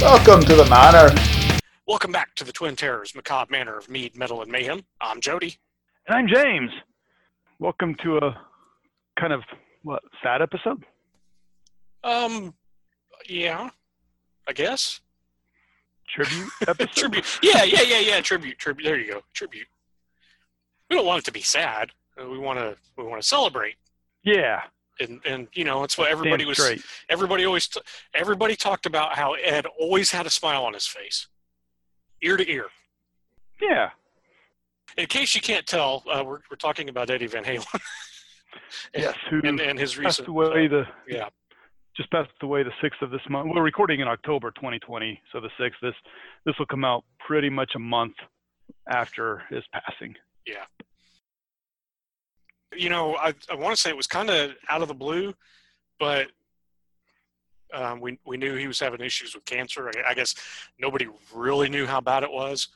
Welcome to the Manor. Welcome back to the Twin Terrors, Macabre Manor of Mead, Metal, and Mayhem. I'm Jody. And I'm James. Welcome to a kind of what sad episode. Um, yeah, I guess. Tribute episode. tribute. Yeah, yeah, yeah, yeah. Tribute, tribute. There you go. Tribute. We don't want it to be sad. Uh, We want to. We want to celebrate. Yeah. And and you know, it's what everybody was. straight. Everybody always. T- everybody talked about how Ed always had a smile on his face, ear to ear. Yeah. In case you can't tell, uh, we're we're talking about Eddie Van Halen. Yes. Who and and his passed recent. away the yeah. just passed away the sixth of this month. We're recording in October 2020, so the sixth. This this will come out pretty much a month after his passing. You know, I, I want to say it was kind of out of the blue, but um, we we knew he was having issues with cancer. I, I guess nobody really knew how bad it was,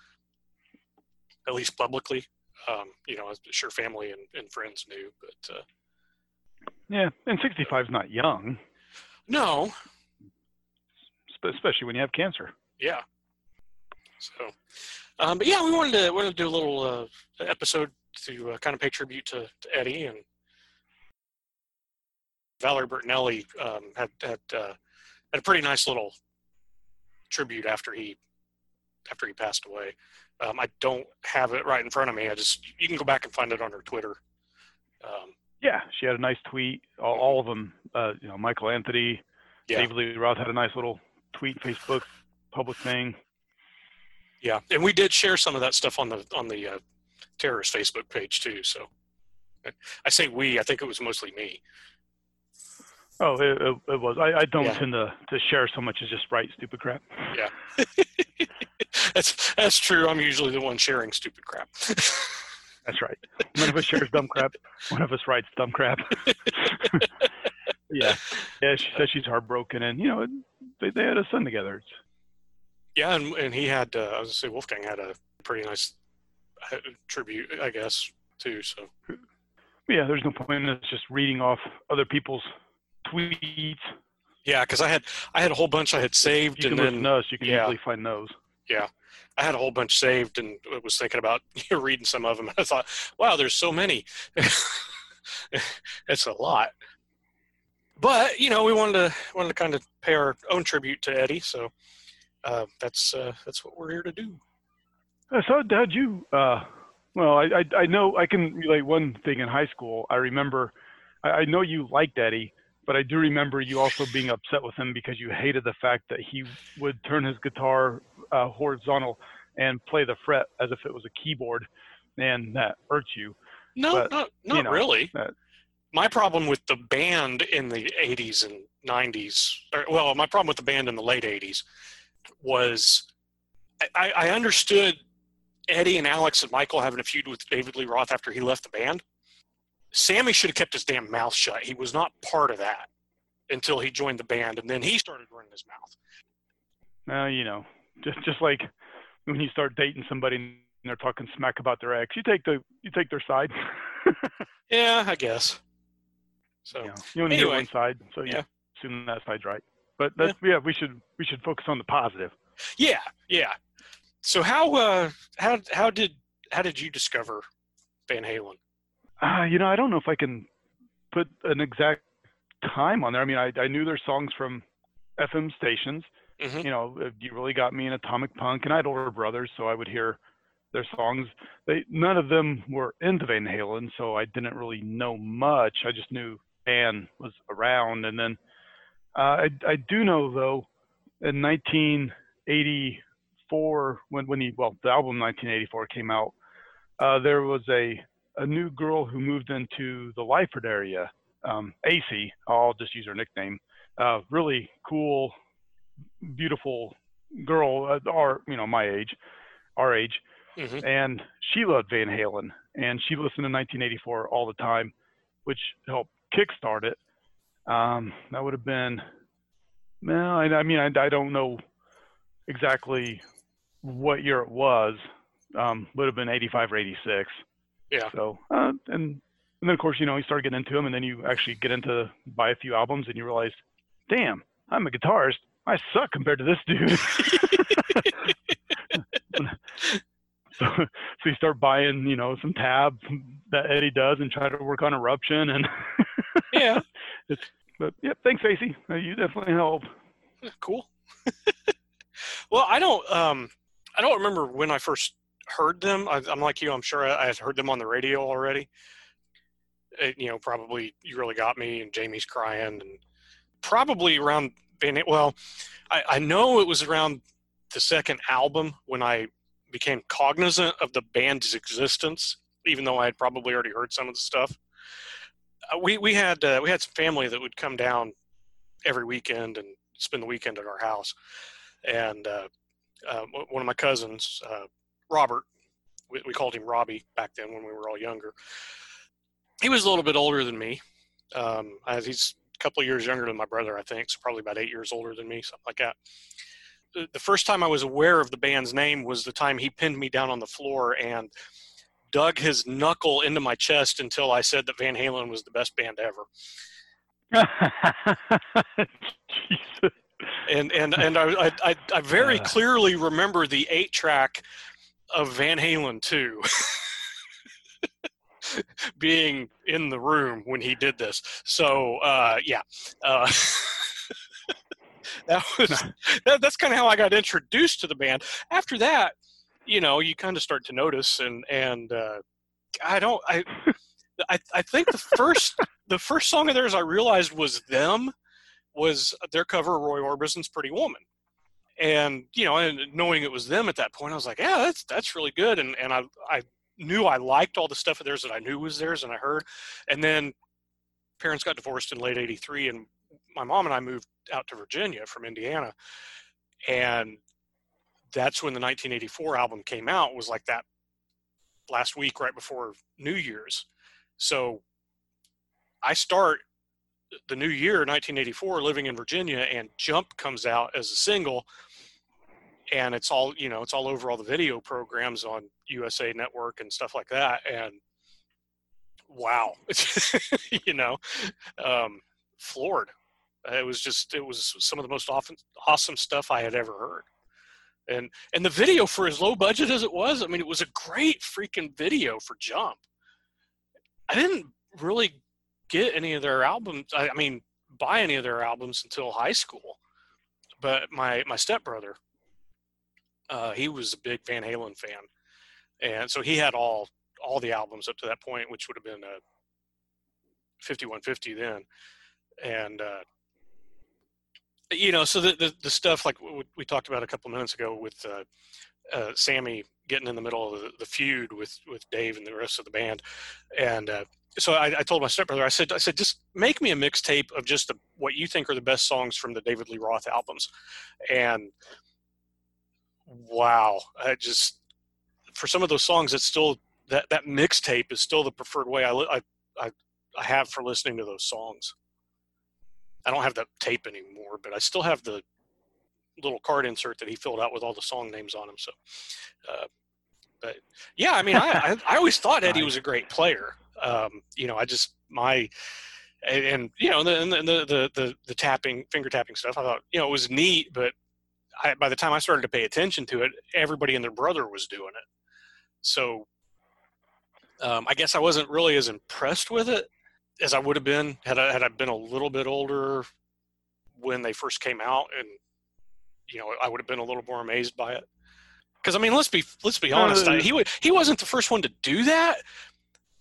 at least publicly. Um, you know, I'm sure family and, and friends knew, but uh, Yeah, and 65 is not young, no, especially when you have cancer. yeah. So, um, but yeah, we wanted to wanted to do a little uh, episode to uh, kind of pay tribute to, to Eddie and Valerie Bertinelli um, had had uh, had a pretty nice little tribute after he after he passed away. Um, I don't have it right in front of me. I just you can go back and find it on her Twitter. Um, Yeah, she had a nice tweet. All, all of them, uh, you know, Michael Anthony, yeah, David Lee Roth had a nice little tweet, Facebook, public thing. yeah, and we did share some of that stuff on the on the uh, terrorist Facebook page too. So I- say we. I think it was mostly me. Oh, it, it, was. I, I don't Yeah. tend to, to share so much as just write stupid crap. Yeah, that's that's true. I'm usually the one sharing stupid crap. That's right. One of us shares dumb crap. One of us writes dumb crap. yeah, yeah. She says she's heartbroken, and you know, they they had a son together. Yeah, and and he had. Uh, I was gonna say Wolfgang had a pretty nice tribute, I guess, too. So yeah, there's no point in us just reading off other people's tweets. yeah, because I had I had a whole bunch I had saved, and then us. You can yeah. easily find those. Yeah, I had a whole bunch saved, and was thinking about reading some of them. I thought, wow, there's so many. it's a lot. But you know, we wanted to wanted to kind of pay our own tribute to Eddie, so uh, that's uh, that's what we're here to do. Uh, So how'd you? Uh, well, I, I I know I can relate one thing in high school. I remember, I, I know you liked Eddie, but I do remember you also being upset with him because you hated the fact that he would turn his guitar uh, horizontal and play the fret as if it was a keyboard, and that hurt you. No, But, not not know, really. that- my problem with the band in the 80s and 90s, or, well, my problem with the band in the late 80s was I, I understood Eddie and Alex and Michael having a feud with David Lee Roth after he left the band. Sammy should have kept his damn mouth shut. He was not part of that until he joined the band, and then he started running his mouth. Now you know, just just like when you start dating somebody and they're talking smack about their ex, you take the you take their side. Yeah, I guess. So you, know, you only hear Anyway. one side, so you Yeah. assume that side's right. But that's yeah. we should we should focus on the positive. yeah, yeah. So how uh how how did how did you discover Van Halen? Uh, you know, I don't know if I can put an exact time on there. I mean, I, I knew their songs from FM stations. Mhm. You know, uh, you really got me in Atomic Punk, and I had older brothers, so I would hear their songs. They none of them were into Van Halen, so I didn't really know much. I just knew Van was around, and then uh, I I do know though, in 1984, when when he well the album 1984 came out, uh, there was a a new girl who moved into the Lyford area, um, AC. I'll just use her nickname. Uh, really cool, beautiful girl, uh, our you know my age, our age, Mhm. and she loved Van Halen, and she listened to 1984 all the time, which helped kickstart it. Um, that would have been, well, I, I mean, I, I don't know exactly what year it was. Um, would have been 85 or 86. Yeah. So, uh, and and then of course, you know, you start getting into them, and then you actually get into buy a few albums, and you realize, damn, I'm a guitarist. I suck compared to this dude. so, so you start buying, you know, some tabs that Eddie does and try to work on eruption and Yeah. it's but yeah, thanks, Facey. Uh, you definitely help. Cool. well, I don't. Um, I don't remember when I first heard them. I, I'm like you. I'm sure I, I had heard them on the radio already. It, you know, probably you really got me and Jamie's crying and probably around being well. I, I know it was around the second album when I became cognizant of the band's existence, even though I had probably already heard some of the stuff. Uh, we we had uh, we had some family that would come down every weekend and spend the weekend at our house, and uh, uh, one of my cousins, uh, Robert, we, we, called him Robbie back then when we were all younger. He was a little bit older than me. Um, he's a couple of years younger than my brother, I think, so probably about eight years older than me, something like that. The, the first time I was aware of the band's name was the time he pinned me down on the floor and dug his knuckle into my chest until I said that Van Halen was the best band ever. and and and I I, I very uh. clearly remember the eight track of Van Halen too. being in the room when he did this. So uh, yeah. Uh, that was that, that's kind of how I got introduced to the band. After that, you know, you kind of start to notice, and and uh, I don't, I, I, I think the first the first song of theirs I realized was them, was their cover of Roy Orbison's Pretty Woman, and you know, and knowing it was them at that point, I was like, yeah, that's that's really good, and and I I knew I liked all the stuff of theirs that I knew was theirs, and I heard, and then parents got divorced in late '83, and my mom and I moved out to Virginia from Indiana, and that's when the 1984 album came out was like that last week right before new year's. So i start the new year 1984 living in virginia and jump comes out as a single and it's all you know it's all over all the video programs on usa network and stuff like that and wow you know um floored. It was just it was some of the most often awesome stuff i had ever heard. And and the video for as low budget as it was i mean it was a great freaking video for jump. I didn't really get any of their albums i, I mean buy any of their albums until high school. But my my stepbrother uh, he was a big van halen fan. And so he had all all the albums up to that point which would have been a 5150 then. And uh, you know, so the, the, the stuff like we talked about a couple minutes ago with uh, uh, Sammy getting in the middle of the, the, feud with with Dave and the rest of the band, and uh, so I, I, told my stepbrother, I said, I said, just make me a mixtape of just the, what you think are the best songs from the David Lee Roth albums, and wow, I just for some of those songs, it's still that that mixtape is still the preferred way I I I, I have for listening to those songs. I don't have that tape anymore, but I still have the little card insert that he filled out with all the song names on them. So, uh, but yeah, I mean, I, I, I always thought Eddie was a great player. Um, you know, I just my and, and you know the, the, the the the tapping finger tapping stuff. I thought you know it was neat, but I, by the time I started to pay attention to it, everybody and their brother was doing it. So um, I guess I wasn't really as impressed with it as I would have been had I had I been a little bit older when they first came out, and you know I would have been a little more amazed by it. Because I mean, let's be let's be honest, uh, he he wasn't the first one to do that,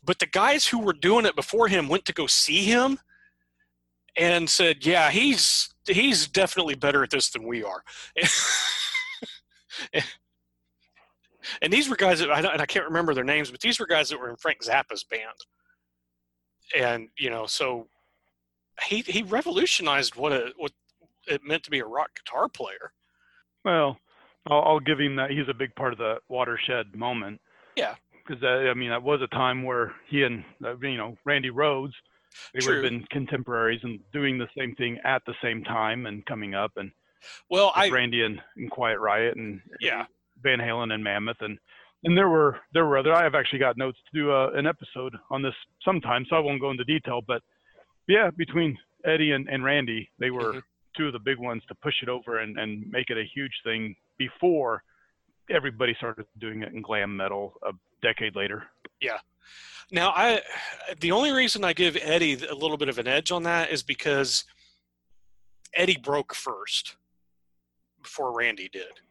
but the guys who were doing it before him went to go see him and said, "Yeah, he's he's definitely better at this than we are." and these were guys that I, and I can't remember their names, but these were guys that were in Frank Zappa's band and you know, so he he revolutionized what a what it meant to be a rock guitar player. Well, I'll, I'll give him that. He's a big part of the watershed moment. Yeah. Because I mean, that was a time where he and uh, you know Randy Rhoads, they True. would have been contemporaries and doing the same thing at the same time and coming up and. Well, I Randy and, and Quiet Riot and yeah Van Halen and Mammoth and and there were there were other. I have actually got notes to do uh, an episode on this sometime, so I won't go into detail. But yeah, between Eddie and, and Randy, they were mm-hmm. two of the big ones to push it over and, and make it a huge thing before everybody started doing it in glam metal a decade later. Yeah. Now, I the only reason I give Eddie a little bit of an edge on that is because Eddie broke first before Randy did.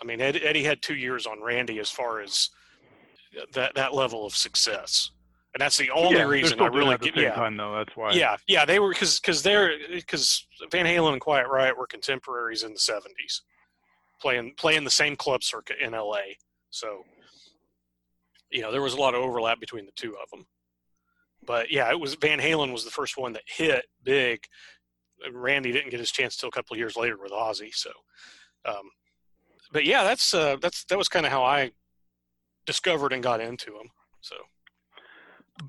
I mean, Eddie had two years on Randy as far as that that level of success, and that's the only yeah, reason I really at the get. same Yeah, time though. That's why. yeah, yeah. They were because because they're because Van Halen and Quiet Riot were contemporaries in the '70s, playing playing the same club circuit in LA. So, you know, there was a lot of overlap between the two of them. But yeah, it was Van Halen was the first one that hit big. Randy didn't get his chance till a couple of years later with Ozzy. So, um, but yeah, that's uh, that's that was kind of how I discovered and got into them. So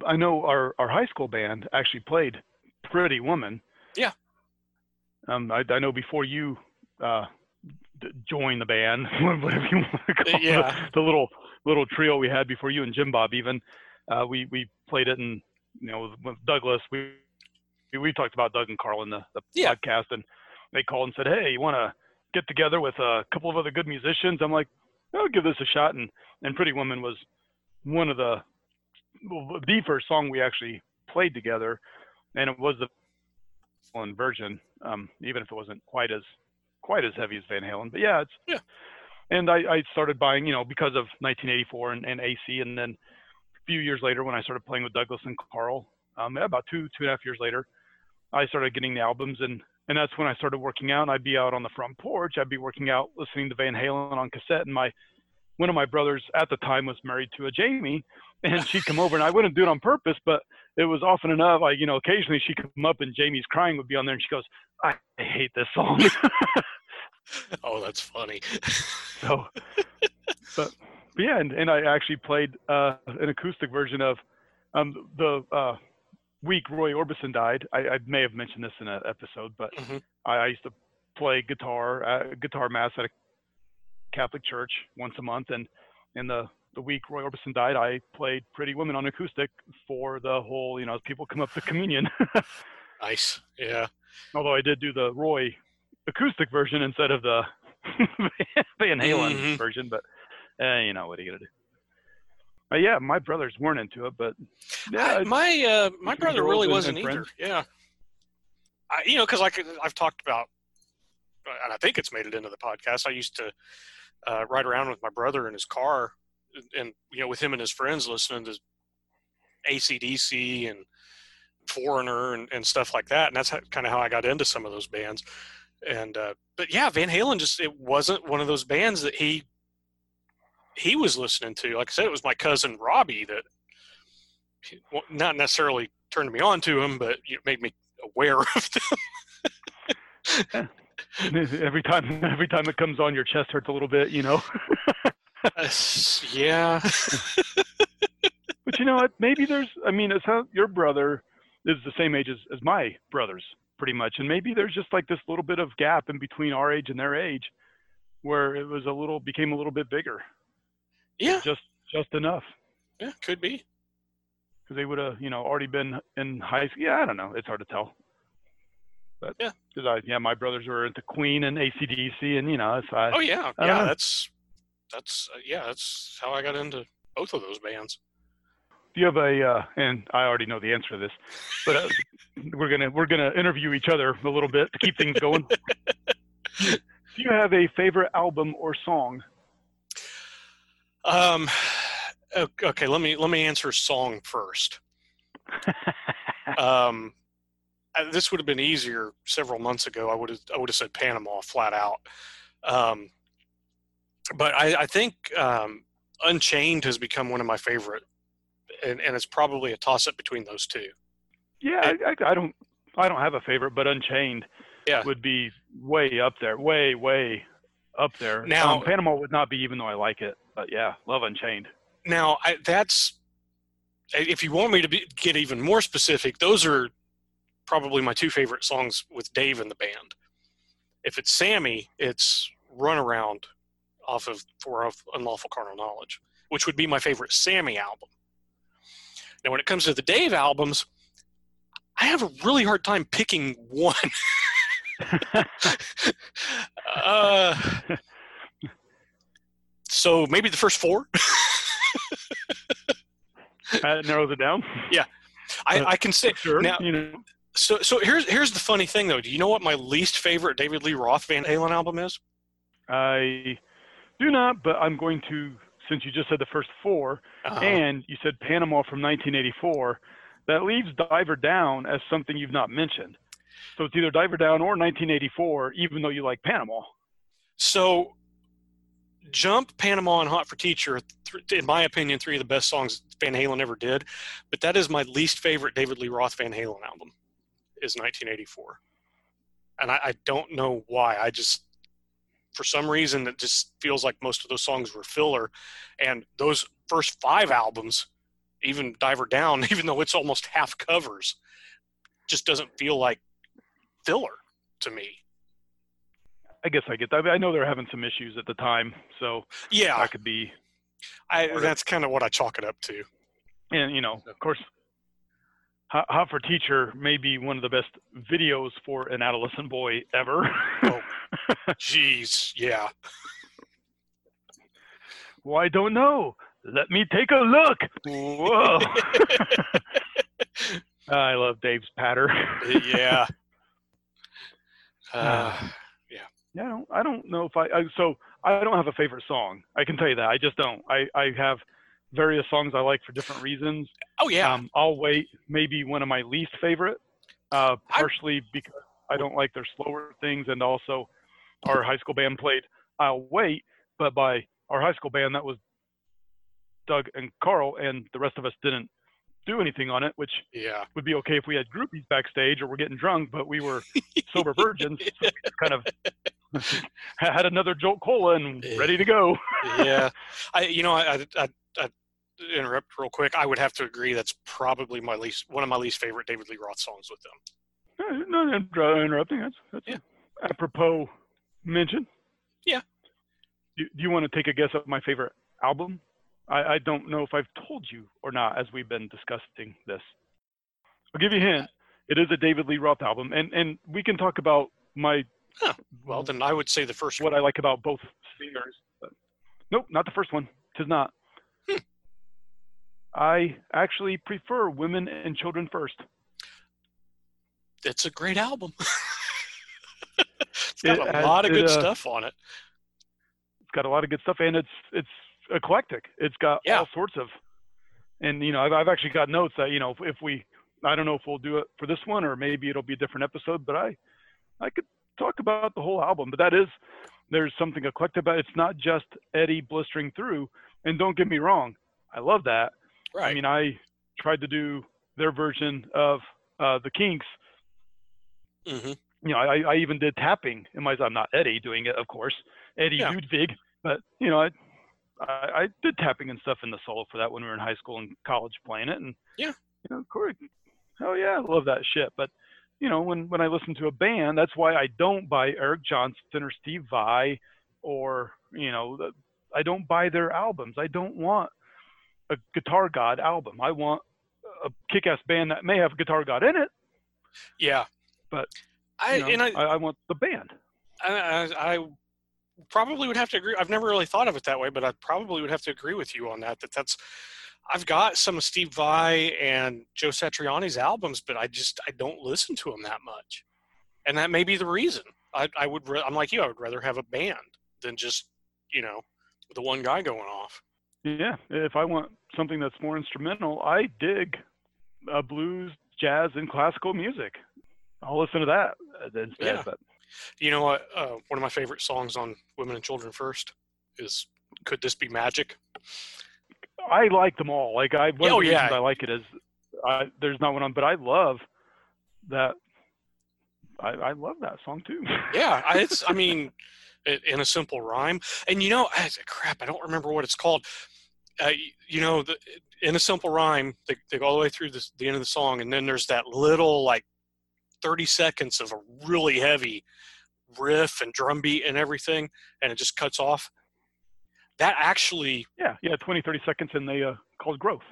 I know our our high school band actually played Pretty Woman. Yeah. Um, I, I know before you uh, joined the band, whatever you want to call Yeah. it, the little little trio we had before you and Jim Bob even, uh, we we played it in you know with, with Douglas. We we talked about Doug and Carl in the, the Yeah. podcast, and they called and said, "Hey, you want to get together with a couple of other good musicians?" I'm like, "I'll give this a shot." And and Pretty Woman was one of the the first song we actually played together, and it was the one version, um, even if it wasn't quite as quite as heavy as Van Halen. But yeah, it's Yeah. And I, I started buying, you know, because of 1984 and, and AC, and then a few years later when I started playing with Douglas and Carl, um, about two two and a half years later, I started getting the albums, and and that's when I started working out. And I'd be out on the front porch, I'd be working out listening to Van Halen on cassette, and my one of my brothers at the time was married to a Jamie, and she'd come over, and I wouldn't do it on purpose, but it was often enough. I, you know, occasionally she'd come up, and Jamie's crying would be on there, and she goes, "I hate this song." oh, that's funny. so, but, but yeah, and, and I actually played uh, an acoustic version of um, the uh, week Roy Orbison died. I, I may have mentioned this in an episode, but Mhm. I, I used to play guitar, uh, guitar mass at a Catholic church once a month, and in the the week Roy Orbison died, I played Pretty Woman on acoustic for the whole, you know, people come up to communion. nice. Yeah. Although I did do the Roy acoustic version instead of the Van Halen Mhm. version, but eh, you know what are you gonna do? Uh, yeah, my brothers weren't into it, but yeah, I- my uh, my brother really wasn't either. Yeah. I, you know, because like I've talked about, and I think it's made it into the podcast. I used to uh, ride around with my brother in his car, and you know, with him and his friends, listening to ACDC and Foreigner and, and stuff like that. And that's kind of how I got into some of those bands. And uh, but yeah, Van Halen just it wasn't one of those bands that he he was listening to. Like I said, it was my cousin Robbie that not necessarily turned me on to him, but it made me aware of them. every time every time it comes on, your chest hurts a little bit, you know. Uh, yeah, but you know what? Maybe there's. I mean, it's how your brother is the same age as, as my brothers, pretty much, and maybe there's just like this little bit of gap in between our age and their age, where it was a little became a little bit bigger, yeah, just just enough. yeah, could be. because they would have, you know, already been in high school. Yeah, I don't know. It's hard to tell. But Yeah. because I, yeah, my brothers were into Queen and ACDC, and you know, it's I, Oh yeah, yeah. know. That's that's uh, yeah. That's how I got into both of those bands. You have a? Uh, and I already know the answer to this, but uh, we're gonna we're gonna interview each other a little bit to keep things going. do you have a favorite album or song? Um, okay, let me let me answer song first. Um, this would have been easier several months ago. I would have I would have said Panama flat out. Um, but I, I think um, Unchained has become one of my favorite, and, and it's probably a toss up between those two. yeah, I, I, I don't I don't have a favorite, but Unchained Yeah. would be way up there, way way up there. Now- um, Panama would not be, even though I like it. But yeah, love Unchained. Now, I, that's if you want me to be, get even more specific, those are probably my two favorite songs with Dave in the band. If it's Sammy, it's Runaround off of For of Unlawful Carnal Knowledge, which would be my favorite Sammy album. Now, when it comes to the Dave albums, I have a really hard time picking one. uh, so maybe the first four. that narrows it down. I, Uh, I can say Sure. now. you know, So so here's here's the funny thing though. Do you know what my least favorite David Lee Roth Van Halen album is? I do not, but I'm going to. Since you just said the first four, Uh, and you said Panama from 1984, that leaves Diver Down as something you've not mentioned. So it's either Diver Down or 1984, even though you like Panama. so Jump, Panama, and Hot for Teacher, th- in my opinion, three of the best songs Van Halen ever did. But that is my least favorite David Lee Roth Van Halen album. Is 1984, and I, I don't know why. I just for some reason it just feels like most of those songs were filler, and those first five albums, even Diver Down, even though it's almost half covers, just doesn't feel like filler to me. I guess I get that. I, know they're having some issues at the time, so Yeah, that could be. I, that's kind of what I chalk it up to. And you know, of course, Hot, for Teacher may be one of the best videos for an adolescent boy ever. Oh. Jeez, yeah. well, I don't know. Let me take a look. Whoa. I love Dave's patter. yeah. Uh, Yeah, I don't, I don't know if I, I so I don't have a favorite song. I can tell you that. I just don't. I, I have various songs I like for different reasons. oh yeah. Um, I'll wait. Maybe one of my least favorite, uh, I- partially because I don't like their slower things, and also our high school band played "I'll Wait," but by our high school band that was Doug and Carl, and the rest of us didn't do anything on it, which yeah. would be okay if we had groupies backstage or we're getting drunk, but we were sober virgins, so we kind of had another Jolt Cola and ready to go. yeah. I you know I, I, I, interrupt real quick. I would have to agree that's probably my least one of my least favorite David Lee Roth songs with them. No, inter- interrupting. That's, that's Yeah. apropos mention. Yeah. Do, do you want to take a guess at my favorite album? I, I don't know if I've told you or not as we've been discussing this. I'll give you a hint. It is a David Lee Roth album, and and we can talk about my Well, then I would say the first what one. I like about both singers. But nope, not the first one. Tis not. Hmm. I actually prefer Women and Children First. That's a great album. it's got It a lot of good uh, stuff on it. It's got a lot of good stuff, and it's it's eclectic. It's got Yeah. all sorts of, and you know, I've I've actually got notes that you know if, if we, I don't know if we'll do it for this one or maybe it'll be a different episode, but I, I could talk about the whole album. But that is, there's something eclectic about. it. It's not just Eddie blistering through. And don't get me wrong, I love that. Right. I mean, I tried to do their version of uh, the Kinks. hmm You know, I, I even did tapping in my. I'm not Eddie doing it, of course. Eddie Yeah. Ludwig, but you know, I, I I did tapping and stuff in the solo for that when we were in high school and college playing it, and Yeah. you know, Corey, oh yeah, I love that shit. But you know, when when I listen to a band, that's why I don't buy Eric Johnson or Steve Vai, or you know, the, I don't buy their albums. I don't want a Guitar God album. I want a kick-ass band that may have Guitar God in it. Yeah. But, I you know, and I, I, I want the band. I, I, I probably would have to agree. I've never really thought of it that way, but I probably would have to agree with you on that. That that's. I've got some of Steve Vai and Joe Satriani's albums, but I just I don't listen to them that much, and that may be the reason. I, I would. ra- I'm like you. I would rather have a band than just you know the one guy going off. Yeah, if I want something that's more instrumental, I dig uh, blues, jazz, and classical music. I'll listen to that uh, instead. Yeah. But You know what? Uh, one of my favorite songs on Women and Children First is "Could This Be Magic." I like them all. Like I, one Oh, of the yeah. reasons I like it is I, there's not one on, but I love that. I, I love that song too. Yeah, I- it's. I mean, it, in a simple rhyme, and you know, I, crap, I don't remember what it's called. Uh, you know, the, in a simple rhyme, they, they go all the way through this, the end of the song, and then there's that little like thirty seconds of a really heavy riff and drum beat and everything, and it just cuts off. That actually yeah, yeah, 20, 30 seconds, and they uh, called growth.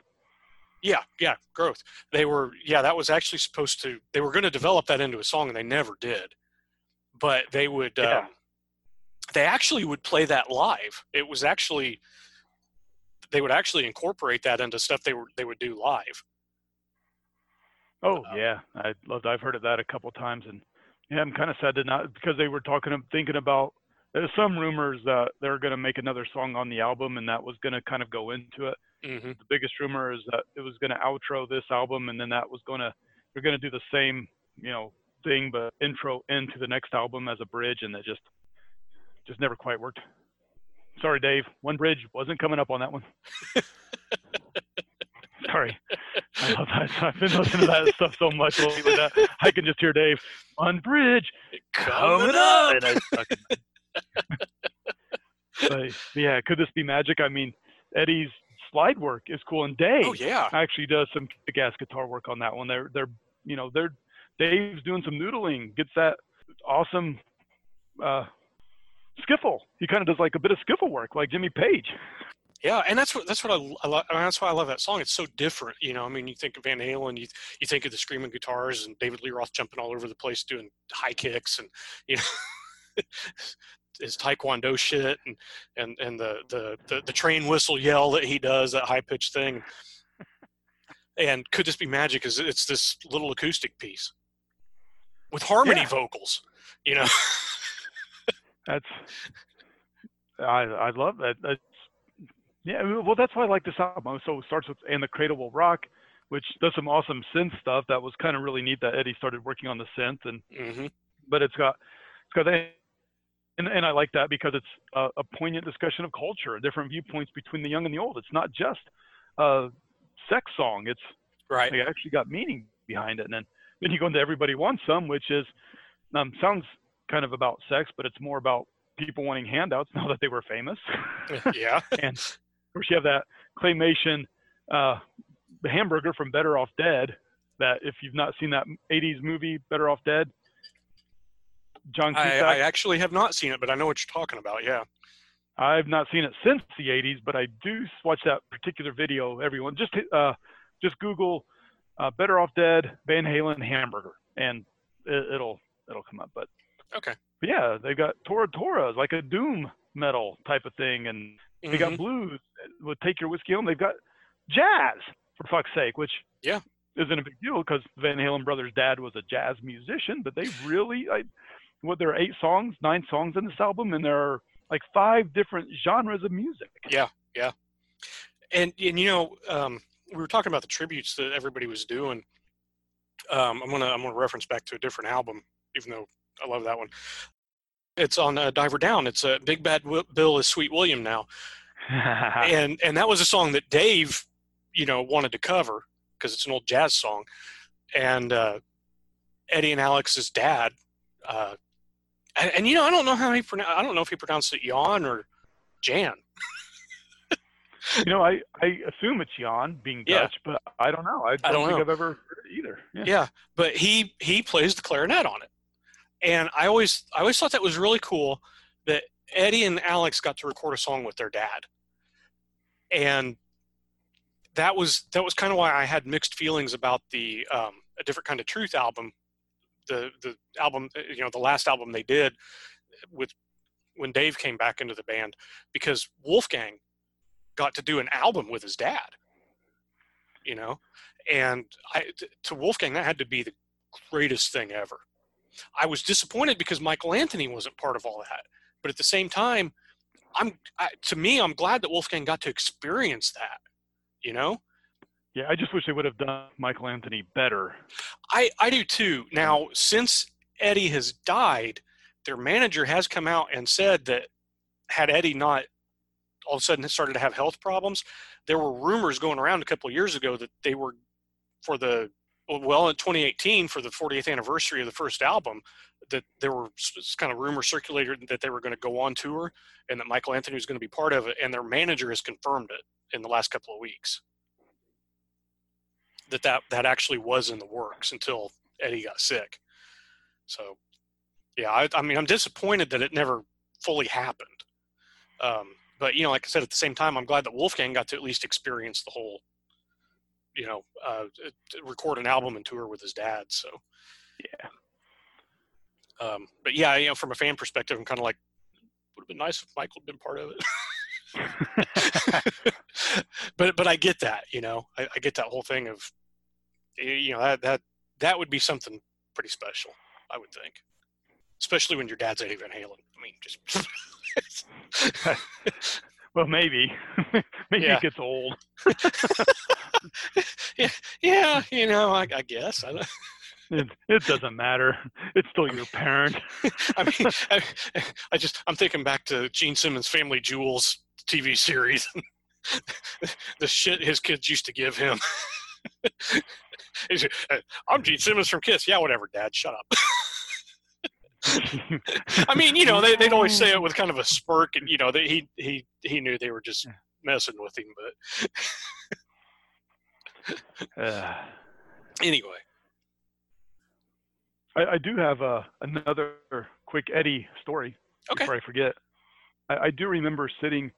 Yeah, yeah, growth. They were, yeah, that was actually supposed to. They were going to develop that into a song, and they never did. but they would Yeah. um, they actually would play that live. It was actually they would actually incorporate that into stuff they were they would do live. Oh Uh, yeah, I loved. I've heard of that a couple times, and yeah, I'm kind of sad to not because they were talking, thinking about. There's some rumors that they're going to make another song on the album, and that was going to kind of go into it. hmm The biggest rumor is that it was going to outro this album, and then that was going to they're going to do the same, you know, thing, but intro into the next album as a bridge, and it just just never quite worked. Sorry, Dave. One bridge wasn't coming up on that one. Sorry. I love that. I've been listening to that stuff so much lately that I can just hear Dave on bridge Coming up. and I but, yeah, could this be magic? I mean, Eddie's slide work is cool, and Dave Oh yeah. actually does some kick-ass guitar work on that one. They're they're you know they're Dave's doing some noodling, gets that awesome uh, skiffle. He kind of does like a bit of skiffle work, like Jimmy Page. Yeah, and that's what that's what I, I love. I mean, that's why I love that song. It's so different, you know. I mean, you think of Van Halen, you you think of the screaming guitars and David Lee Roth jumping all over the place doing high kicks and you know his taekwondo shit and and and the the the, the train whistle yell that he does that high pitched thing. And could this be magic? Is it's this little acoustic piece with harmony Yeah. vocals, you know? That's I I love that. That's yeah. Well, that's why I like this album. So it starts with "And the Cradle Will Rock," which does some awesome synth stuff. That was kind of really neat that Eddie started working on the synth, and hmm but it's got it's got that. And, and I like that because it's a, a poignant discussion of culture, different viewpoints between the young and the old. It's not just a sex song. It's Right. they actually got meaning behind it. And then, then you go into Everybody Wants Some, which is um, sounds kind of about sex, but it's more about people wanting handouts now that they were famous. yeah. and course, you have that claymation, uh, the hamburger from Better Off Dead. That if you've not seen that '80s movie Better Off Dead, John I, Cusack. I actually have not seen it, but I know what you're talking about. Yeah. I've not seen it since the 80s, but I do watch that particular video. Everyone just uh, just Google uh, "Better Off Dead" Van Halen hamburger, and it, it'll it'll come up. But Okay. but yeah, they've got Tora Tora, like a doom metal type of thing, and they Mhm. got blues with "Take Your Whiskey Home." They've got jazz for fuck's sake, which Yeah. isn't a big deal because Van Halen brothers' dad was a jazz musician. But they really, I, what there are eight songs, nine songs in this album, and there are like five different genres of music. Yeah, yeah. And and you know, um, we were talking about the tributes that everybody was doing. Um, I'm gonna I'm gonna reference back to a different album, even though I love that one. It's on uh, Diver Down. It's uh, Big Bad Bill is Sweet William now, and and that was a song that Dave, you know, wanted to cover because it's an old jazz song, and uh, Eddie and Alex's dad. Uh, and, and you know, I don't know how he pronounce. I don't know if he pronounced it Jan or Jan. You know, I, I assume it's Jan being Yeah. Dutch, but I don't know. I don't, don't think know. I've ever heard it either. Yeah. Yeah, but he he plays the clarinet on it, and I always I always thought that was really cool that Eddie and Alex got to record a song with their dad, and that was that was kind of why I had mixed feelings about the um, a different kind of truth album, the the album you know the last album they did with when Dave came back into the band because Wolfgang got to do an album with his dad, you know, and I to Wolfgang that had to be the greatest thing ever. I was disappointed because Michael Anthony wasn't part of all that, but at the same time, I'm I, to me I'm glad that Wolfgang got to experience that, you know. Yeah, I just wish they would have done Michael Anthony better. I, I do too. Now, since Eddie has died, their manager has come out and said that had Eddie not all of a sudden started to have health problems, there were rumors going around a couple of years ago that they were for the well in 2018 for the 40th anniversary of the first album that there were kind of rumors circulated that they were going to go on tour and that Michael Anthony was going to be part of it and their manager has confirmed it in the last couple of weeks that that, that actually was in the works until Eddie got sick. So, yeah, I, I mean, I'm disappointed that it never fully happened. Um, but you know, like I said, at the same time, I'm glad that Wolfgang got to at least experience the whole, you know, uh, record an album and tour with his dad. So, Yeah. Um, but yeah, you know, from a fan perspective, I'm kind of like, would have been nice if Michael had been part of it. but but I get that, you know, I, I, get that whole thing of, you know, that that that would be something pretty special, I would think, especially when your dad's Eddie Van Halen. I mean, just. well, maybe, maybe yeah. it gets old. yeah, yeah, you know, I, I guess. I don't it, it doesn't matter. It's still your parent. I mean, I, I, just I'm thinking back to Gene Simmons' Family Jewels TV series. the shit his kids used to give him. I'm Gene Simmons from Kiss. Yeah, whatever, Dad. Shut up. I mean, you know, they, would always say it with kind of a smirk, and you know, they, he he he knew they were just messing with him, but uh, anyway, I, I do have uh, another quick Eddie story okay. before I forget. I, I do remember sitting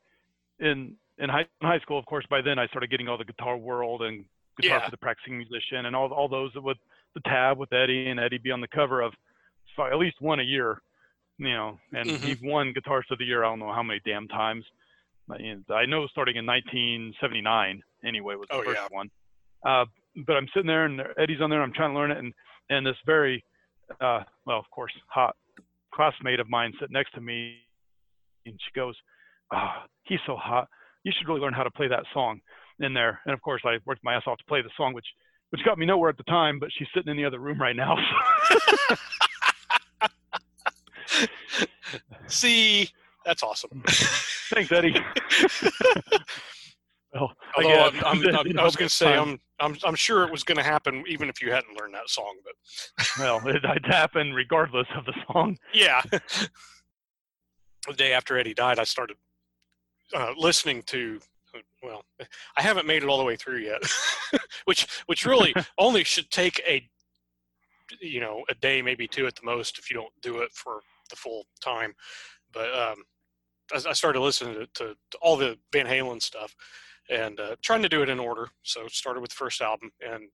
in in high, in high school. Of course, by then I started getting all the Guitar World and Guitar yeah. for the Practicing Musician and all all those with the tab with Eddie and Eddie be on the cover of at least one a year, you know. And mm-hmm. he won Guitarist of the Year. I don't know how many damn times. I know starting in 1979 anyway was the oh, first yeah. one. Uh, but I'm sitting there and Eddie's on there. And I'm trying to learn it, and and this very uh, well, of course, hot classmate of mine sitting next to me, and she goes, "Ah, oh, he's so hot. You should really learn how to play that song in there." And of course, I worked my ass off to play the song, which which got me nowhere at the time. But she's sitting in the other room right now. See, that's awesome. Thanks, Eddie. Well, Although I'm, I'm, I'm, i was going to say, I'm, I'm, I'm sure it was going to happen even if you hadn't learned that song. But well, it, it happened regardless of the song. Yeah. the day after Eddie died, I started uh, listening to. Well, I haven't made it all the way through yet, which which really only should take a you know a day, maybe two at the most, if you don't do it for the full time. But um, I, I started listening to, to, to all the Van Halen stuff and uh, trying to do it in order. So started with the first album, and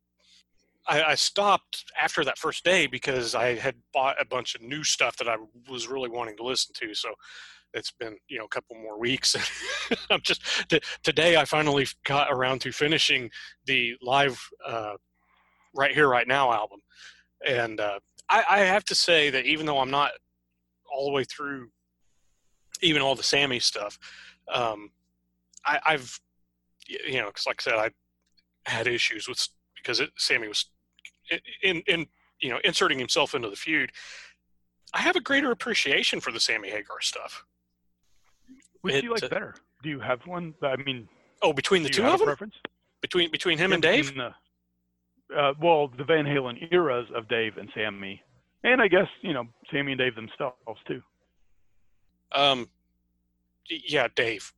I, I, stopped after that first day because I had bought a bunch of new stuff that I was really wanting to listen to. So it's been you know a couple more weeks. I'm just t- today I finally got around to finishing the live uh, right here right now album, and uh, I, I have to say that even though I'm not all the way through even all the Sammy stuff. Um, I, have you know, because like I said, I had issues with because it, Sammy was in in you know inserting himself into the feud. I have a greater appreciation for the Sammy Hagar stuff. Which do you like uh, better? Do you have one? I mean, oh, between the two of them, preference? between between him yeah, and Dave. The, uh, well, the Van Halen eras of Dave and Sammy, and I guess you know Sammy and Dave themselves too. Um, yeah, Dave.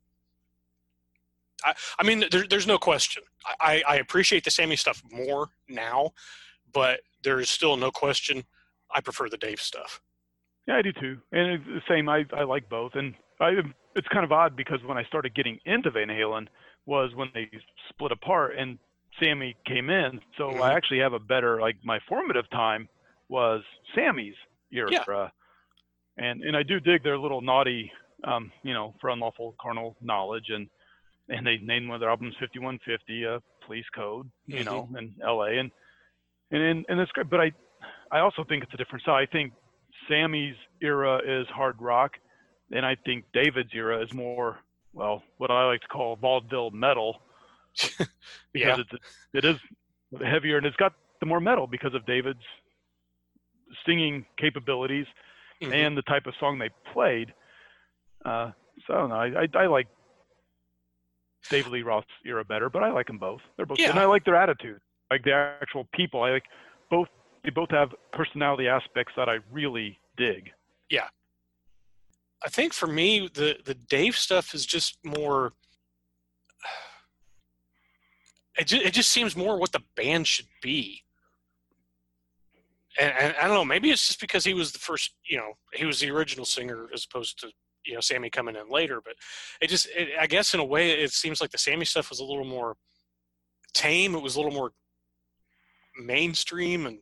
I, I mean, there, there's no question. I, I appreciate the Sammy stuff more now, but there's still no question. I prefer the Dave stuff. Yeah, I do too. And it's the same. I, I like both. And I, it's kind of odd because when I started getting into Van Halen was when they split apart and Sammy came in. So mm-hmm. I actually have a better, like my formative time was Sammy's era. Yeah. And, and I do dig their little naughty um, you know, for unlawful carnal knowledge, and and they named one of their albums 5150, a police code, you mm-hmm. know, in L.A. and and and that's great. But I I also think it's a different style. I think Sammy's era is hard rock, and I think David's era is more well what I like to call vaudeville metal because yeah. it's it is heavier and it's got the more metal because of David's singing capabilities mm-hmm. and the type of song they played. Uh, so I don't know. I, I, I like David Lee Roth's era better, but I like them both. They're both, yeah. and I like their attitude, like the actual people. I like both. They both have personality aspects that I really dig. Yeah. I think for me, the the Dave stuff is just more. It just, it just seems more what the band should be. And, and I don't know. Maybe it's just because he was the first. You know, he was the original singer as opposed to you know Sammy coming in later. But it just, it, I guess, in a way, it seems like the Sammy stuff was a little more tame. It was a little more mainstream, and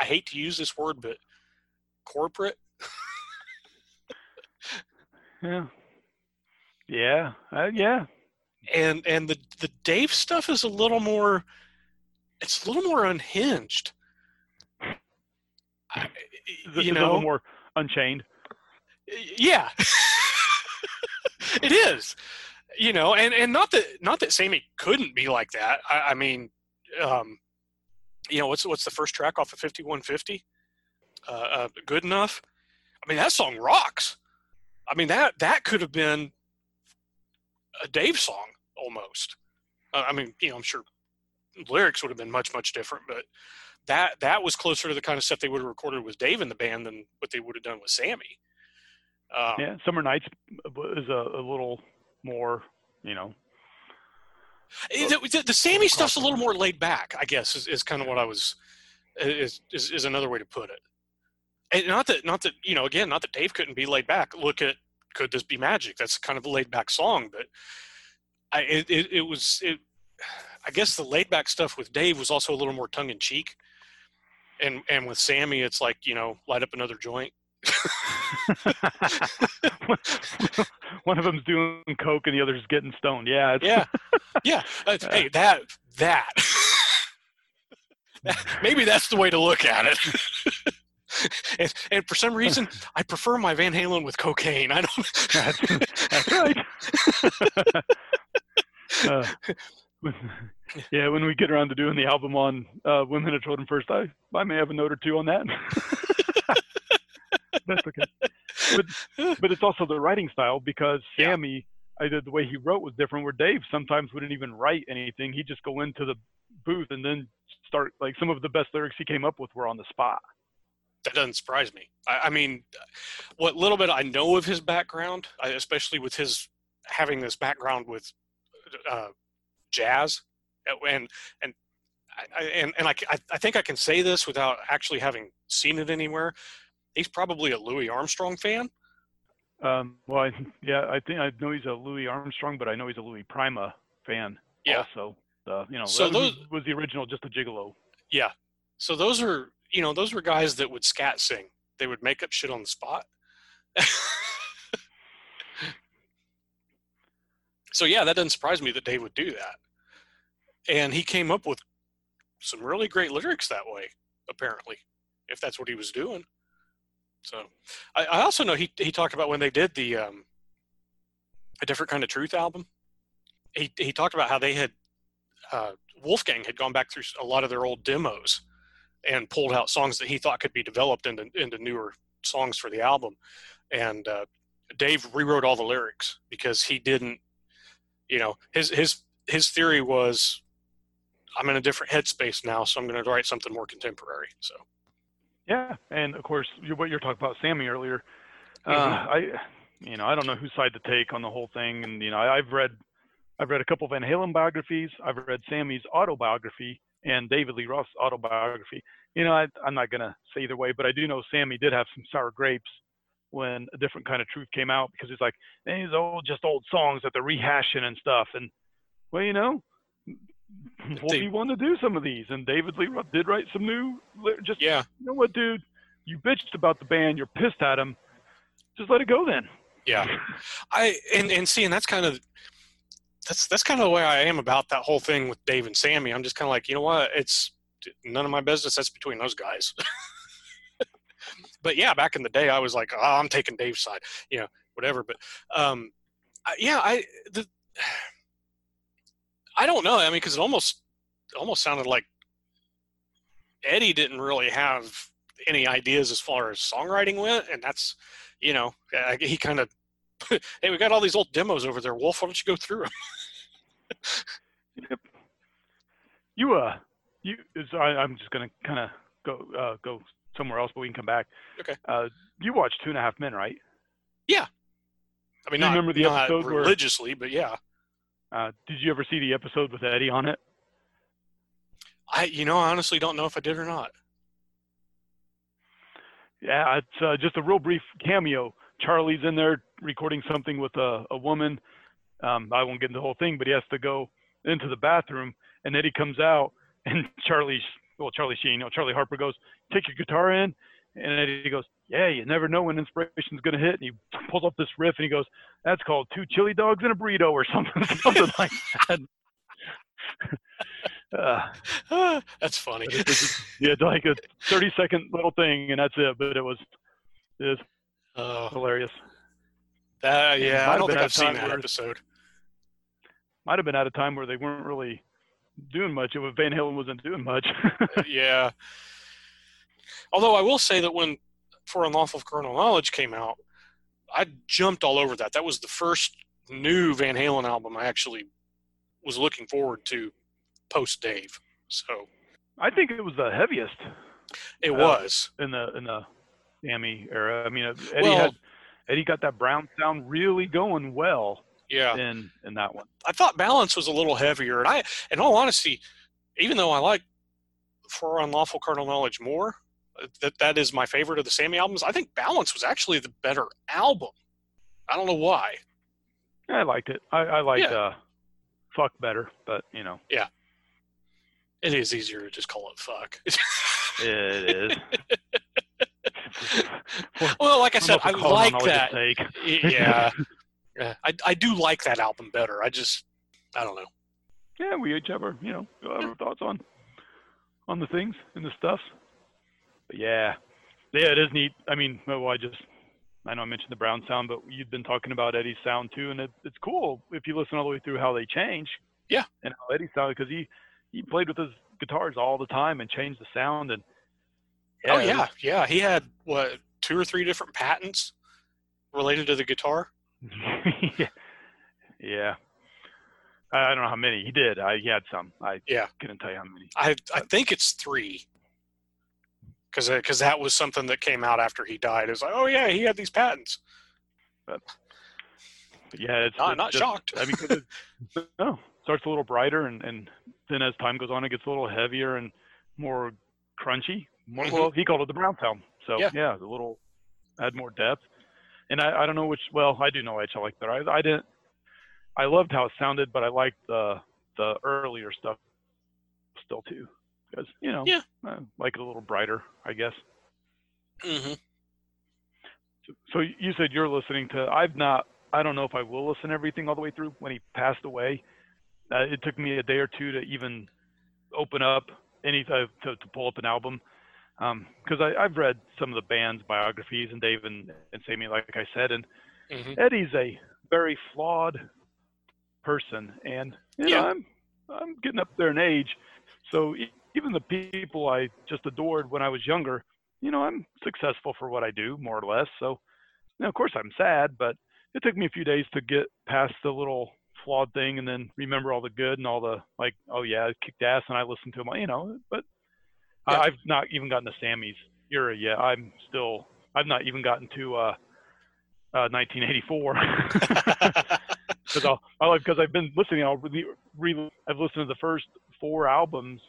I hate to use this word, but corporate. Yeah. Yeah. Uh, yeah. And and the the Dave stuff is a little more. It's a little more unhinged. I, This you know, little more unchained. yeah. It is. You know and and not that not that sammy couldn't be like that. I, I mean um you know what's what's the first track off of 5150 uh, uh good enough? I mean that song rocks. I mean that that could have been a dave song almost. Uh, i mean you know i'm sure lyrics would have been much much different but that that was closer to the kind of stuff they would have recorded with dave in the band than what they would have done with sammy um, Yeah. Summer Nights is a, a little more, you know. Eh, The, the, the Sammy stuff's a little more laid back, I guess, is, is kind of what I was is, is is another way to put it. And not that not that you know, again, not that Dave couldn't be laid back. Look at could this be magic? That's kind of a laid back song, but I it, it, it was it. I guess the laid back stuff with Dave was also a little more tongue in cheek, and and with Sammy, it's like you know, light up another joint. One of them's doing coke and the other's getting stoned. Yeah. It's, Yeah, yeah. Uh, hey, that that. Maybe that's the way to look at it. and, and for some reason, I prefer my Van Halen with cocaine. I don't. That's, that's right. uh, yeah, when we get around to doing the album on uh, Women and Children First, I, I may have a note or two on that. that's okay. But, but it's also the writing style because Yeah. Sammy, I did the way he wrote was different. Where Dave sometimes wouldn't even write anything; he'd just go into the booth and then start. Like some of the best lyrics he came up with were on the spot. that doesn't surprise me. I, I mean, what little bit I know of his background, especially with his having this background with uh, jazz, and and I, and and I, I- think I can say this without actually having seen it anywhere. He's probably a Louis Armstrong fan. Um, well, I, yeah, I think I know he's a Louis Armstrong, but I know he's a Louis Prima fan. Yeah. Also, uh, you know, So was- those- was the original, just a gigolo. Yeah. So those are you know those were guys that would scat sing. They would make up shit on the spot. so yeah, that doesn't surprise me that Dave would do that. And he came up with some really great lyrics that way, apparently, if that's what he was doing. So I, I also know he he talked about when they did the um, a different kind of truth album. He he talked about how they had uh, Wolfgang had gone back through a lot of their old demos and pulled out songs that he thought could be developed into into newer songs for the album. And uh, Dave rewrote all the lyrics because he didn't, you know, his his his theory was, I'm in a different headspace now, so I'm going to write something more contemporary. So Yeah, and of course, what you're talking about, Sammy earlier. Uh, Mhm. I, you know, I don't know whose side to take on the whole thing, and you know, I, I've read, I've read a couple of Van Halen biographies. I've read Sammy's autobiography and David Lee Roth's autobiography. You know, I, I'm not gonna say either way, but I do know Sammy did have some sour grapes when a different kind of truth came out because he's like, these old, just old songs that they're rehashing and stuff, and well, you know. Wolfie wanted to do some of these, and David Lee Roth did write some new. Just yeah, you know what, dude? You bitched about the band. You're pissed at him. Just let it go then. yeah. I and and see, and that's kind of that's that's kind of the way I am about that whole thing with Dave and Sammy. I'm just kind of like, you know what? It's none of my business. That's between those guys. but yeah, back in the day, I was like, oh, I'm taking Dave's side, you know, whatever. But um, I, yeah, I the I don't know. I mean, because it almost almost sounded like Eddie didn't really have any ideas as far as songwriting went, and that's you know he kind of hey, we got all these old demos over there, Wolf. Why don't you go through them? yep. You uh, you. Is, I, I'm just gonna kind of go uh, go somewhere else, but we can come back. Okay. Uh, you watched Two and a Half Men, right? Yeah. I mean, you not, remember the not episode where- religiously, but yeah. Uh, did you ever see the episode with Eddie on it? I you know I honestly don't know if I did or not. Yeah, it's uh, just a real brief cameo. Charlie's in there recording something with a, a woman. Um, I won't get into the whole thing, but he has to go into the bathroom, and Eddie comes out, and Charlie's well, Charlie Sheen, you know, Charlie Harper goes, "Take your guitar in," And Eddie goes, yeah, you never know when inspiration's going to hit. And he pulls up this riff and he goes, that's called two chili dogs and a burrito or something, something like that. uh, that's funny. yeah, like a 30 second little thing and that's it. But it was, it was uh, hilarious. That, yeah, I don't think I've seen that where, episode. Might have been at a time where they weren't really doing much. It was Van Halen wasn't doing much. yeah. Although I will say that when For Unlawful Carnal Knowledge came out, I jumped all over that. That was the first new Van Halen album I actually was looking forward to post Dave. So I think it was the heaviest. It uh, was in the in the Sammy era. I mean, Eddie well, had Eddie got that brown sound really going well. Yeah. In in that one, I thought Balance was a little heavier, and I, in all honesty, even though I like For Unlawful Carnal Knowledge more, that that is my favorite of the Sammy albums. I think Balance was actually the better album. I don't know why. I liked it. I, I liked yeah. uh, Fuck better, but you know. Yeah. It is easier to just call it fuck. it is. well, like I said, I like that. yeah. yeah. I, I do like that album better. I just, I don't know. Yeah, we each have our, you know, our thoughts on on the things and the stuff. But yeah, yeah, it is neat. I mean, well, I just, I know I mentioned the Brown sound, but you've been talking about Eddie's sound too, and it, it's cool if you listen all the way through how they change. Yeah. And how Eddie sounded because he he played with his guitars all the time and changed the sound and. Yeah, oh yeah, yeah. He had what two or three different patents related to the guitar. yeah. yeah. I don't know how many he did. I he had some. I yeah couldn't tell you how many. I I think it's three because because that was something that came out after he died. It was like, oh yeah, he had these patents. But, but yeah, it's not, not just, shocked. I mean, it, no, starts a little brighter, and and then as time goes on, it gets a little heavier and more crunchy. More mm-hmm. well, he called it the brown sound. So yeah, yeah a little had more depth. And I, I don't know which. Well, I do know which I like better. I, I didn't. I loved how it sounded, but I liked the the earlier stuff still too because you know, yeah, I like it a little brighter, I guess. Mm-hmm. So, so you said you're listening to. I've not. I don't know if I will listen everything all the way through. When he passed away, uh, it took me a day or two to even open up any uh, to, to pull up an album because um, I've read some of the band's biographies and Dave and, and Sammy, like I said, and mm-hmm. Eddie's a very flawed person, and you yeah. know, I'm I'm getting up there in age, so even the people I just adored when I was younger, you know, I'm successful for what I do, more or less. So, you know, of course, I'm sad, but it took me a few days to get past the little flawed thing and then remember all the good and all the like, oh yeah, I kicked ass and I listened to them, you know. But yeah. I've not even gotten to Sammy's era yet. I'm still, I've not even gotten to uh, uh 1984. Because I'll, because I've been listening. I'll really, really, I've listened to the first four albums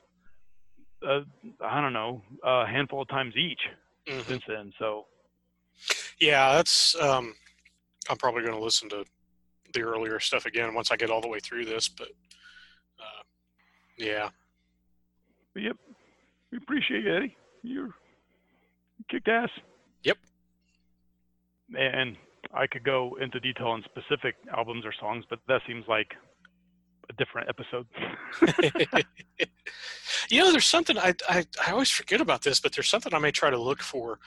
uh, I don't know, a handful of times each mm-hmm. since then. So, yeah, that's. Um, I'm probably going to listen to the earlier stuff again once I get all the way through this. But uh, yeah. But yep, we appreciate you, Eddie. You're you kicked ass. Yep. And I could go into detail on specific albums or songs, but that seems like a different episode. you know, there's something I, I, I always forget about this, but there's something I may try to look for.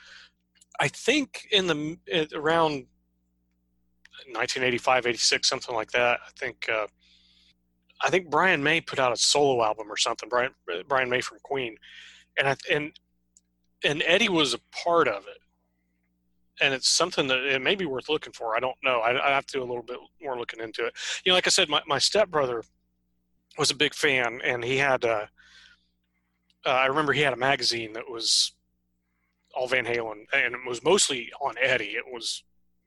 I think in the around 1985, 86, something like that. I think uh, I think Brian May put out a solo album or something. Brian Brian May from Queen, and I, and and Eddie was a part of it. And it's something that it may be worth looking for. I don't know. I, I have to do a little bit more looking into it. You know, like I said, my, my stepbrother was a big fan, and he had. Uh, uh, I remember he had a magazine that was all Van Halen, and it was mostly on Eddie. It was,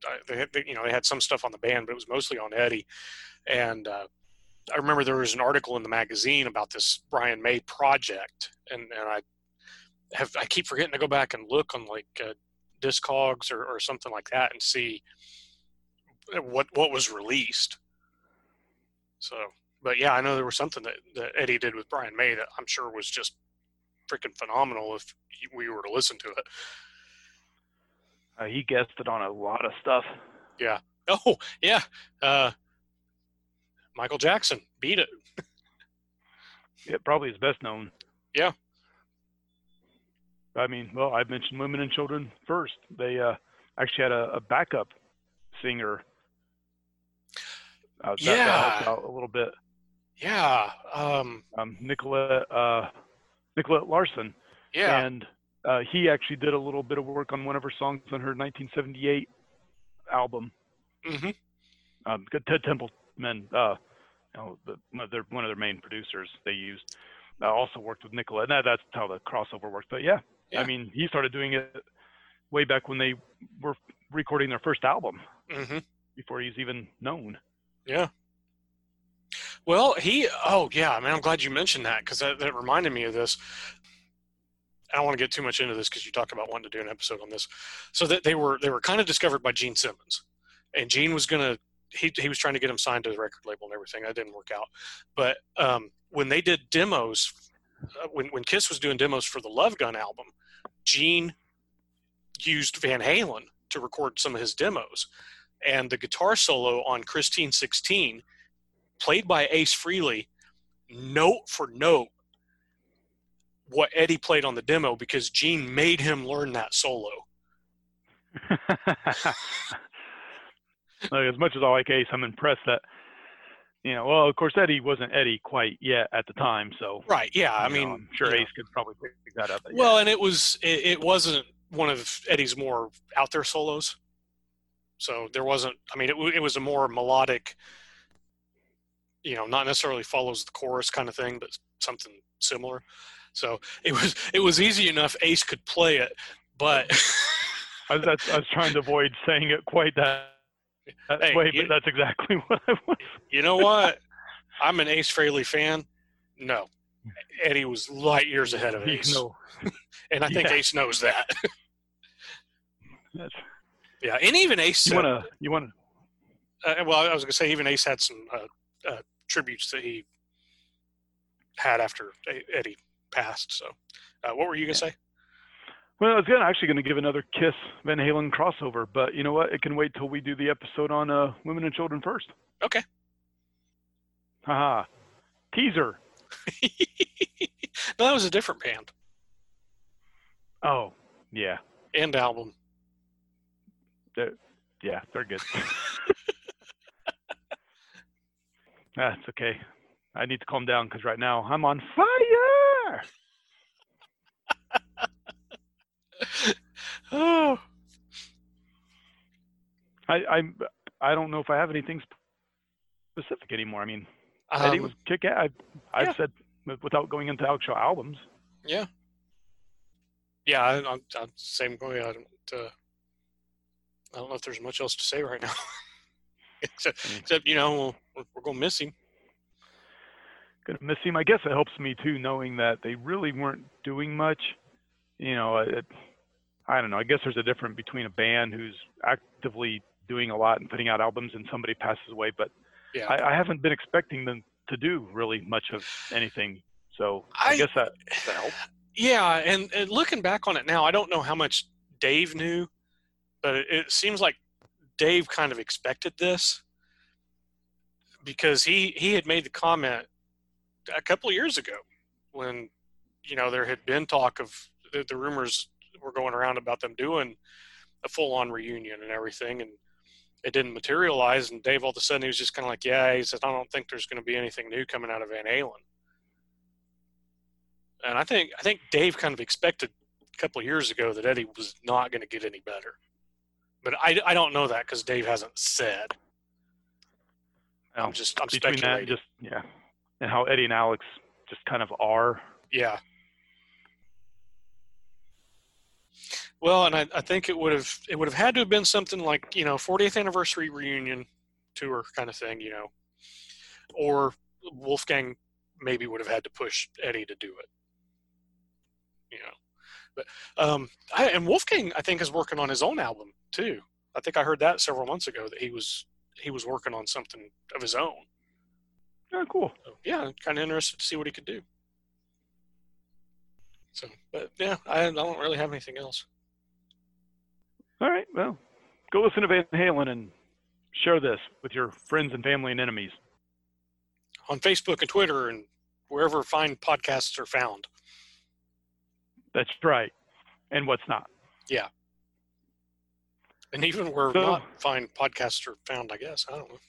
uh, they had, you know, they had some stuff on the band, but it was mostly on Eddie. And uh, I remember there was an article in the magazine about this Brian May project, and and I have I keep forgetting to go back and look on like uh, Discogs or, or something like that and see what what was released. So, but yeah, I know there was something that, that Eddie did with Brian May that I'm sure was just freaking phenomenal if we were to listen to it. Uh, he it on a lot of stuff. Yeah. Oh yeah, uh, Michael Jackson beat it. Yeah, probably his best known. Yeah. I mean, well, I mentioned women and children first. They uh, actually had a, a backup singer. Uh, that- that Yeah. helped out a little bit. Yeah, um, Um, Nicolette uh, Nicolette Larson, yeah, and uh, he actually did a little bit of work on one of her songs on her 1978 album. Mm-hmm. Um, Ted Templeman, uh, you know, the, one of their one of their main producers they used, uh, also worked with Nicolette. That, that's how the crossover worked. But yeah, Yeah. I mean, he started doing it way back when they were recording their first album hmm before he's even known. Yeah. Well, he. Oh, yeah. I mean, I'm glad you mentioned that because that, that reminded me of this. I don't want to get too much into this because you talked about wanting to do an episode on this. So that they were they were kind of discovered by Gene Simmons, and Gene was gonna he he was trying to get him signed to the record label and everything. That didn't work out. But um, when they did demos, uh, when when Kiss was doing demos for the Love Gun album, Gene used Van Halen to record some of his demos, and the guitar solo on Christine 16 played by Ace Frehley, note for note, what Eddie played on the demo because Gene made him learn that solo. as much as I like Ace, I'm impressed that you know. Well, of course, Eddie wasn't Eddie quite yet at the time, so Right? Yeah. I mean, know, I'm sure you know. Ace could probably pick that up. Well, and it was it, it wasn't one of Eddie's more out there solos. So there wasn't. I mean, it, it was a more melodic, you know, not necessarily follows the chorus kind of thing, but something similar. So it was it was easy enough. Ace could play it, but I was, I was trying to avoid saying it quite that, that Hey, you- that's exactly what I was. you know what? I'm an Ace Frehley fan. No, Eddie was light years ahead of Ace, know, and I think yeah. Ace knows that. that's, yeah, and even Ace you want to, you want to, uh, well, I was going to say even Ace had some uh, uh, tributes that he had after Eddie passed. So, uh, what were you going to say? Well, I was gonna, actually going to give another Kiss Van Halen crossover, but you know what? It can wait till we do the episode on uh, women and children first. Okay. Haha. Teaser. no, that was a different band Oh, yeah. and album. Yeah, they're good. That's okay. I need to calm down because right now I'm on fire. Oh, I I'm I don't know if I have anything specific anymore. I mean, Eddie um, was kick ass. I, I've yeah. said without going into actual albums. yeah, yeah. I, I'm, I'm same way. I don't. Uh, I don't know if there's much else to say right now, except, except you know we're, we're going to miss him. Gonna miss him. I guess it helps me too, knowing that they really weren't doing much. You know, it, I don't know. I guess there's a difference between a band who's actively doing a lot and putting out albums and somebody passes away, but Yeah. I, I haven't been expecting them to do really much of anything. So I, I- guess that, that helps. Yeah, and, and looking back on it now, I don't know how much Dave knew, but it, it seems like Dave kind of expected this because he he had made the comment a couple of years ago when you know there had been talk of the, the rumors were going around about them doing a full on reunion and everything and it didn't materialize and Dave all of a sudden he was just kind of like yeah he said I don't think there's going to be anything new coming out of Van Halen and I think I think Dave kind of expected a couple of years ago that Eddie was not going to get any better, but I, I don't know that because Dave hasn't said. I'm just I'm between that, just yeah, and how Eddie and Alex just kind of are. yeah. Well, and I, I think it would have it would have had to have been something like you know 40th anniversary reunion tour kind of thing, you know, or Wolfgang maybe would have had to push Eddie to do it, you know. But um, I, and Wolfgang I think is working on his own album too. I think I heard that several months ago that he was he was working on something of his own. Oh, cool. So, yeah, kind of interested to see what he could do. So, but yeah, I, I don't really have anything else. All right. Well, go listen to Van Halen and share this with your friends and family and enemies. On Facebook and Twitter and wherever fine podcasts are found. That's right. And what's not. Yeah. And even where So- not fine podcasts are found, I guess. I don't know.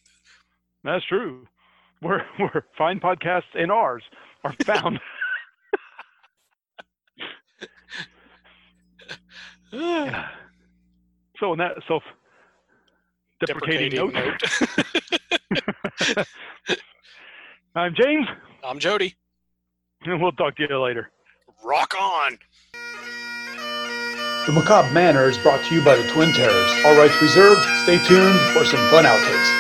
That's true. Where where fine podcasts and ours are found. so in that self deprecating Deprecating note, note. I'm James, I'm Jody. and we'll talk to you later. Rock on. The Macabre Manor is brought to you by the Twin Terrors. All rights reserved. Stay tuned for some fun outtakes.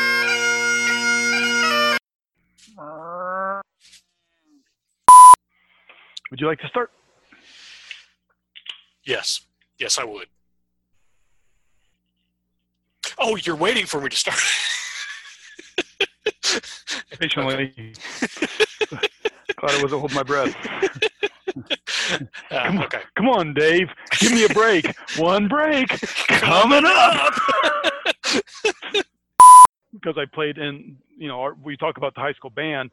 Would you like to start? Yes. Yes, I would. Oh, you're waiting for me to start. Patiently. Glad I wasn't holding my breath. Uh, Come on. okay. Come on, Dave. Give me a break. One break coming up. because I played in, you know, our, we talk about the high school band.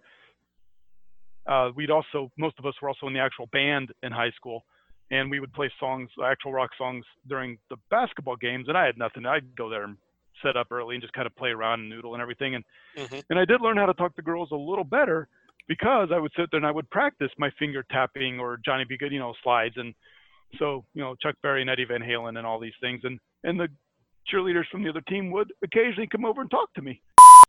Uh, we'd also, most of us were also in the actual band in high school, and we would play songs, actual rock songs during the basketball games. And I had nothing. I'd go there and set up early and just kind of play around and noodle and everything. And Mhm. and I did learn how to talk to girls a little better because I would sit there and I would practice my finger tapping or Johnny B. Good, you know, slides and so you know Chuck Berry and Eddie Van Halen and all these things and and the cheerleaders from the other team would occasionally come over and talk to me.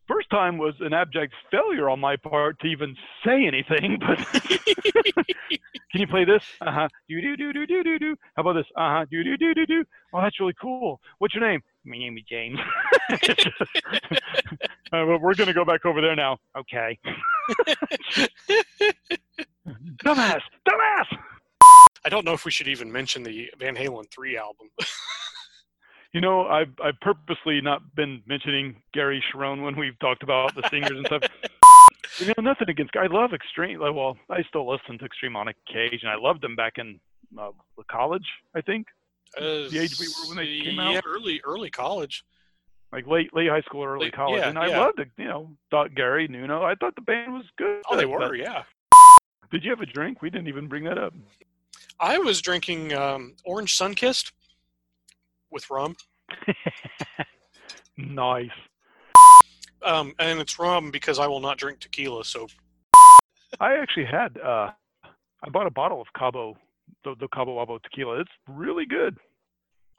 First time was an abject failure on my part to even say anything, but can you play this? Uh huh. Do do do do do do do. How about this? Uh huh. Do do do do do. Oh, that's really cool. What's your name? My name is James. uh, well, we're gonna go back over there now. Okay. dumbass, dumbass. I don't know if we should even mention the Van Halen 3 album. You know, I've I've purposely not been mentioning Gary Cherone when we've talked about the singers and stuff. You know, nothing against. I love Extreme. Well, I still listen to Extreme on occasion. I loved them back in uh, college. I think, Uh, The age we were when they came yeah, out? early early college. like late late high school, early Late- college, yeah, and I yeah. loved it. You know, thought Gary Nuno. I thought the band was good. Oh, they were, yeah. Did you have a drink? We didn't even bring that up. I was drinking um, Orange Sunkist with rum, nice. um, and it's rum because I will not drink tequila. So I actually had. uh I bought a bottle of Cabo, the, the Cabo Wabo tequila. It's really good.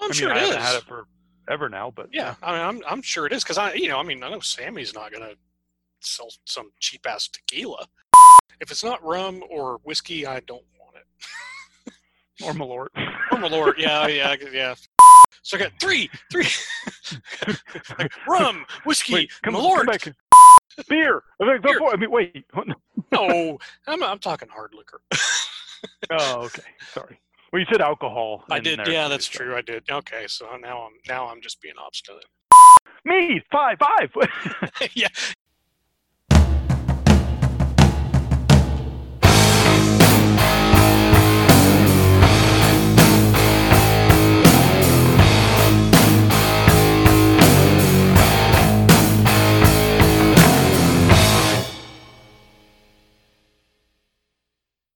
I'm I mean, sure I it is. haven't had it for ever now, but Yeah, I mean, I'm I'm sure it is because I, you know, I mean, I know Sammy's not gonna sell some cheap ass tequila. If it's not rum or whiskey, I don't want it. or Malort. Or Malort, yeah, yeah, yeah. So I got three, three, like rum, whiskey, Wait, come, Malort. come back. Beer. I mean, Beer. I mean, wait. No, I'm I'm talking hard liquor. Oh, okay. Sorry. Well, you said alcohol. I did, yeah, that's so- true. I did. Okay, so now I'm now I'm just being obstinate. Me, five, five. yeah,